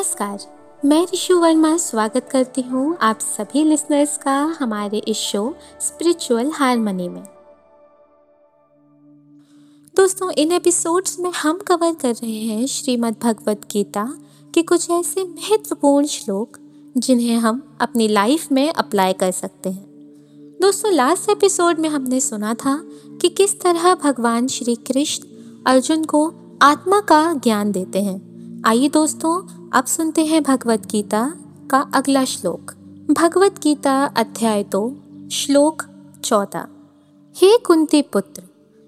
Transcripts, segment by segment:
नमस्कार, मैं ऋषु वर्मा स्वागत करती हूँ आप सभी लिसनर्स का हमारे इस शो स्पिरिचुअल हारमोनी में। दोस्तों, इन एपिसोड्स में हम कवर कर रहे हैं श्रीमद् भगवत गीता के कुछ ऐसे महत्वपूर्ण श्लोक, जिन्हें हम अपनी लाइफ में अप्लाई कर सकते हैं। दोस्तों लास्ट एपिसोड में हमने सुना था कि किस तरह भगवान श्री कृष्ण अर्जुन को आत्मा का ज्ञान देते हैं। आइए दोस्तों, अब सुनते हैं भगवत गीता का अगला श्लोक। भगवत गीता अध्याय दो, श्लोक चौदह। हे कुंती पुत्र,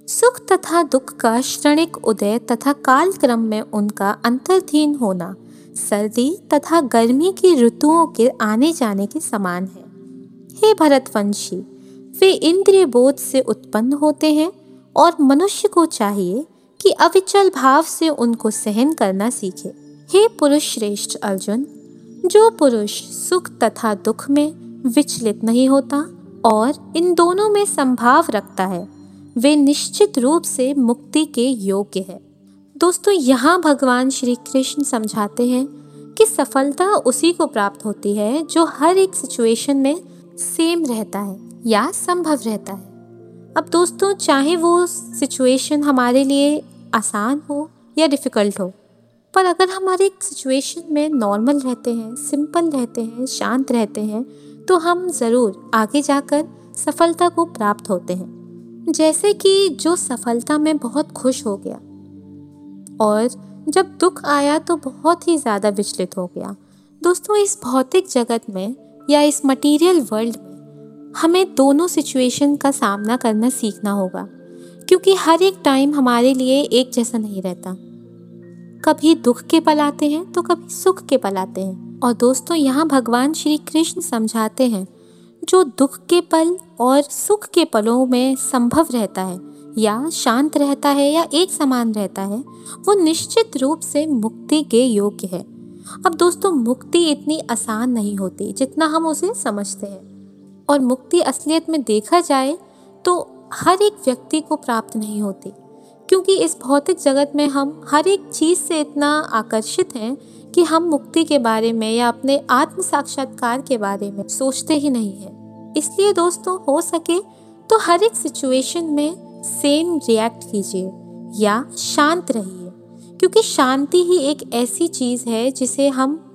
सुख तथा दुख का क्षणिक उदय तथा काल क्रम में उनका अंतर्धीन होना, सर्दी तथा गर्मी की ऋतुओं के आने जाने के समान है। हे भरतवंशी, वे इंद्रिय बोध से उत्पन्न होते हैं और मनुष्य को चाहिए कि अविचल भाव से उनको सहन करना सीखे। हे पुरुष श्रेष्ठ अर्जुन, जो पुरुष सुख तथा दुख में विचलित नहीं होता और इन दोनों में संभाव रखता है, वे निश्चित रूप से मुक्ति के योग्य है। दोस्तों, यहाँ भगवान श्री कृष्ण समझाते हैं कि सफलता उसी को प्राप्त होती है जो हर एक सिचुएशन में सेम रहता है या संभव रहता है। अब दोस्तों, चाहे वो सिचुएशन हमारे लिए आसान हो या डिफ़िकल्ट हो। पर अगर हमारे एक सिचुएशन में नॉर्मल रहते हैं सिंपल रहते हैं, शांत रहते हैं तो हम ज़रूर आगे जाकर सफलता को प्राप्त होते हैं। जैसे कि जो सफलता में बहुत खुश हो गया और जब दुख आया तो बहुत ही ज़्यादा विचलित हो गया। दोस्तों, इस भौतिक जगत में या इस मटेरियल वर्ल्ड में हमें दोनों सिचुएशन का सामना करना सीखना होगा। क्योंकि हर एक टाइम हमारे लिए एक जैसा नहीं रहता। कभी दुख के पल आते हैं तो कभी सुख के पल आते हैं। और दोस्तों, यहाँ भगवान श्री कृष्ण समझाते हैं, जो दुख के पल और सुख के पलों में संभव रहता है, या शांत रहता है, या एक समान रहता है, वो निश्चित रूप से मुक्ति के योग्य है। अब दोस्तों, मुक्ति इतनी आसान नहीं होती जितना हम उसे समझते हैं। और मुक्ति असलियत में देखा जाए तो हर एक व्यक्ति को प्राप्त नहीं होती। क्योंकि इस भौतिक जगत में हम हर एक चीज़ से इतना आकर्षित हैं कि हम मुक्ति के बारे में या अपने आत्म साक्षात्कार के बारे में सोचते ही नहीं हैं। इसलिए दोस्तों, हो सके तो हर एक सिचुएशन में सेम रिएक्ट कीजिए या शांत रहिए। क्योंकि शांति ही एक ऐसी चीज़ है जिसे हम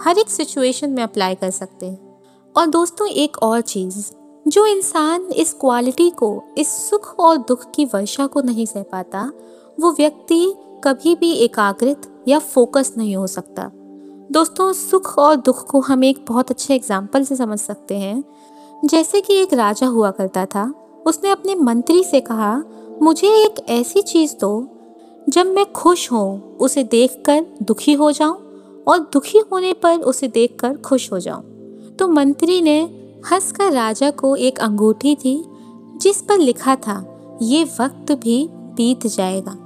हर एक सिचुएशन में अप्लाई कर सकते हैं। और दोस्तों, एक और चीज़ जो इंसान इस क्वालिटी को, इस सुख और दुख की वर्षा को नहीं सह पाता, वो व्यक्ति कभी भी एकाग्रित या फोकस नहीं हो सकता। दोस्तों, सुख और दुख को हम एक बहुत अच्छे एग्ज़ाम्पल से समझ सकते हैं। जैसे कि एक राजा हुआ करता था, उसने अपने मंत्री से कहा, मुझे एक ऐसी चीज़ दो, जब मैं खुश हूँ उसे देखकर दुखी हो जाऊँ और दुखी होने पर उसे देखकर खुश हो जाऊँ। तो मंत्री ने हंसकर राजा को एक अंगूठी थी जिस पर लिखा था, ये वक्त भी बीत जाएगा।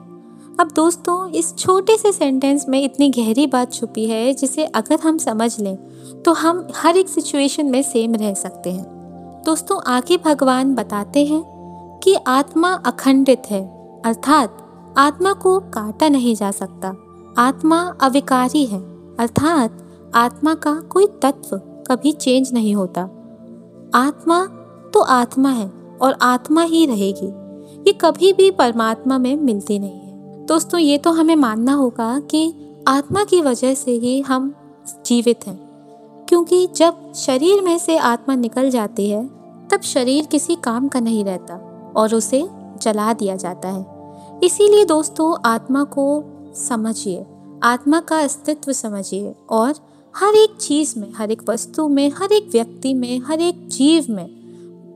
अब दोस्तों, इस छोटे से सेंटेंस में इतनी गहरी बात छुपी है, जिसे अगर हम समझ लें तो हम हर एक सिचुएशन में सेम रह सकते हैं। दोस्तों, आगे भगवान बताते हैं कि आत्मा अखंडित है, अर्थात आत्मा को काटा नहीं जा सकता। आत्मा अविकारी है, अर्थात आत्मा का कोई तत्व कभी चेंज नहीं होता। आत्मा तो आत्मा है और आत्मा ही रहेगी। ये कभी भी परमात्मा में मिलती नहीं है। दोस्तों, ये तो हमें मानना होगा कि आत्मा की वजह से ही हम जीवित हैं। क्योंकि जब शरीर में से आत्मा निकल जाती है, तब शरीर किसी काम का नहीं रहता और उसे जला दिया जाता है। इसीलिए दोस्तों, आत्मा को समझिए, आत्मा का अस्तित्व समझिए और हर एक चीज़ में, हर एक वस्तु में, हर एक व्यक्ति में, हर एक जीव में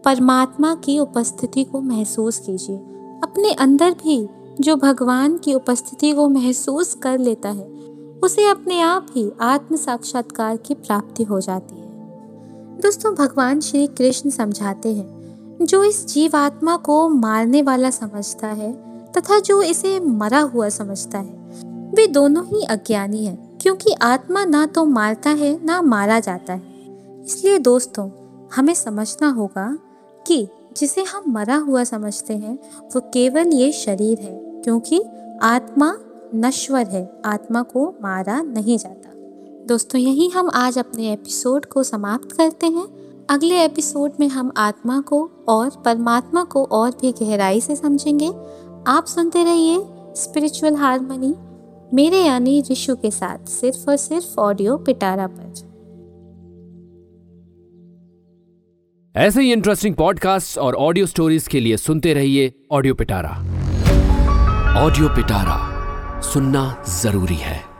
परमात्मा की उपस्थिति को महसूस कीजिए। अपने अंदर भी जो भगवान की उपस्थिति को महसूस कर लेता है, उसे अपने आप ही आत्म साक्षात्कार की प्राप्ति हो जाती है। दोस्तों, भगवान श्री कृष्ण समझाते हैं, जो इस जीवात्मा को मारने वाला समझता है तथा जो इसे मरा हुआ समझता है, वे दोनों ही अज्ञानी हैं। क्योंकि आत्मा ना तो मारता है, ना मारा जाता है। इसलिए दोस्तों, हमें समझना होगा कि जिसे हम मरा हुआ समझते हैं, वो केवल ये शरीर है, क्योंकि आत्मा नश्वर है, आत्मा को मारा नहीं जाता। दोस्तों, यही हम आज अपने एपिसोड को समाप्त करते हैं। अगले एपिसोड में हम आत्मा को और परमात्मा को और भी गहराई से समझेंगे। आप सुनते रहिए स्पिरिचुअल हारमोनी मेरे यानी रिशु के साथ सिर्फ़ और सिर्फ़ ऑडियो पिटारा पर। ऐसे ही इंटरेस्टिंग पॉडकास्ट और ऑडियो स्टोरीज के लिए सुनते रहिए ऑडियो पिटारा ऑडियो पिटारा सुनना ज़रूरी है।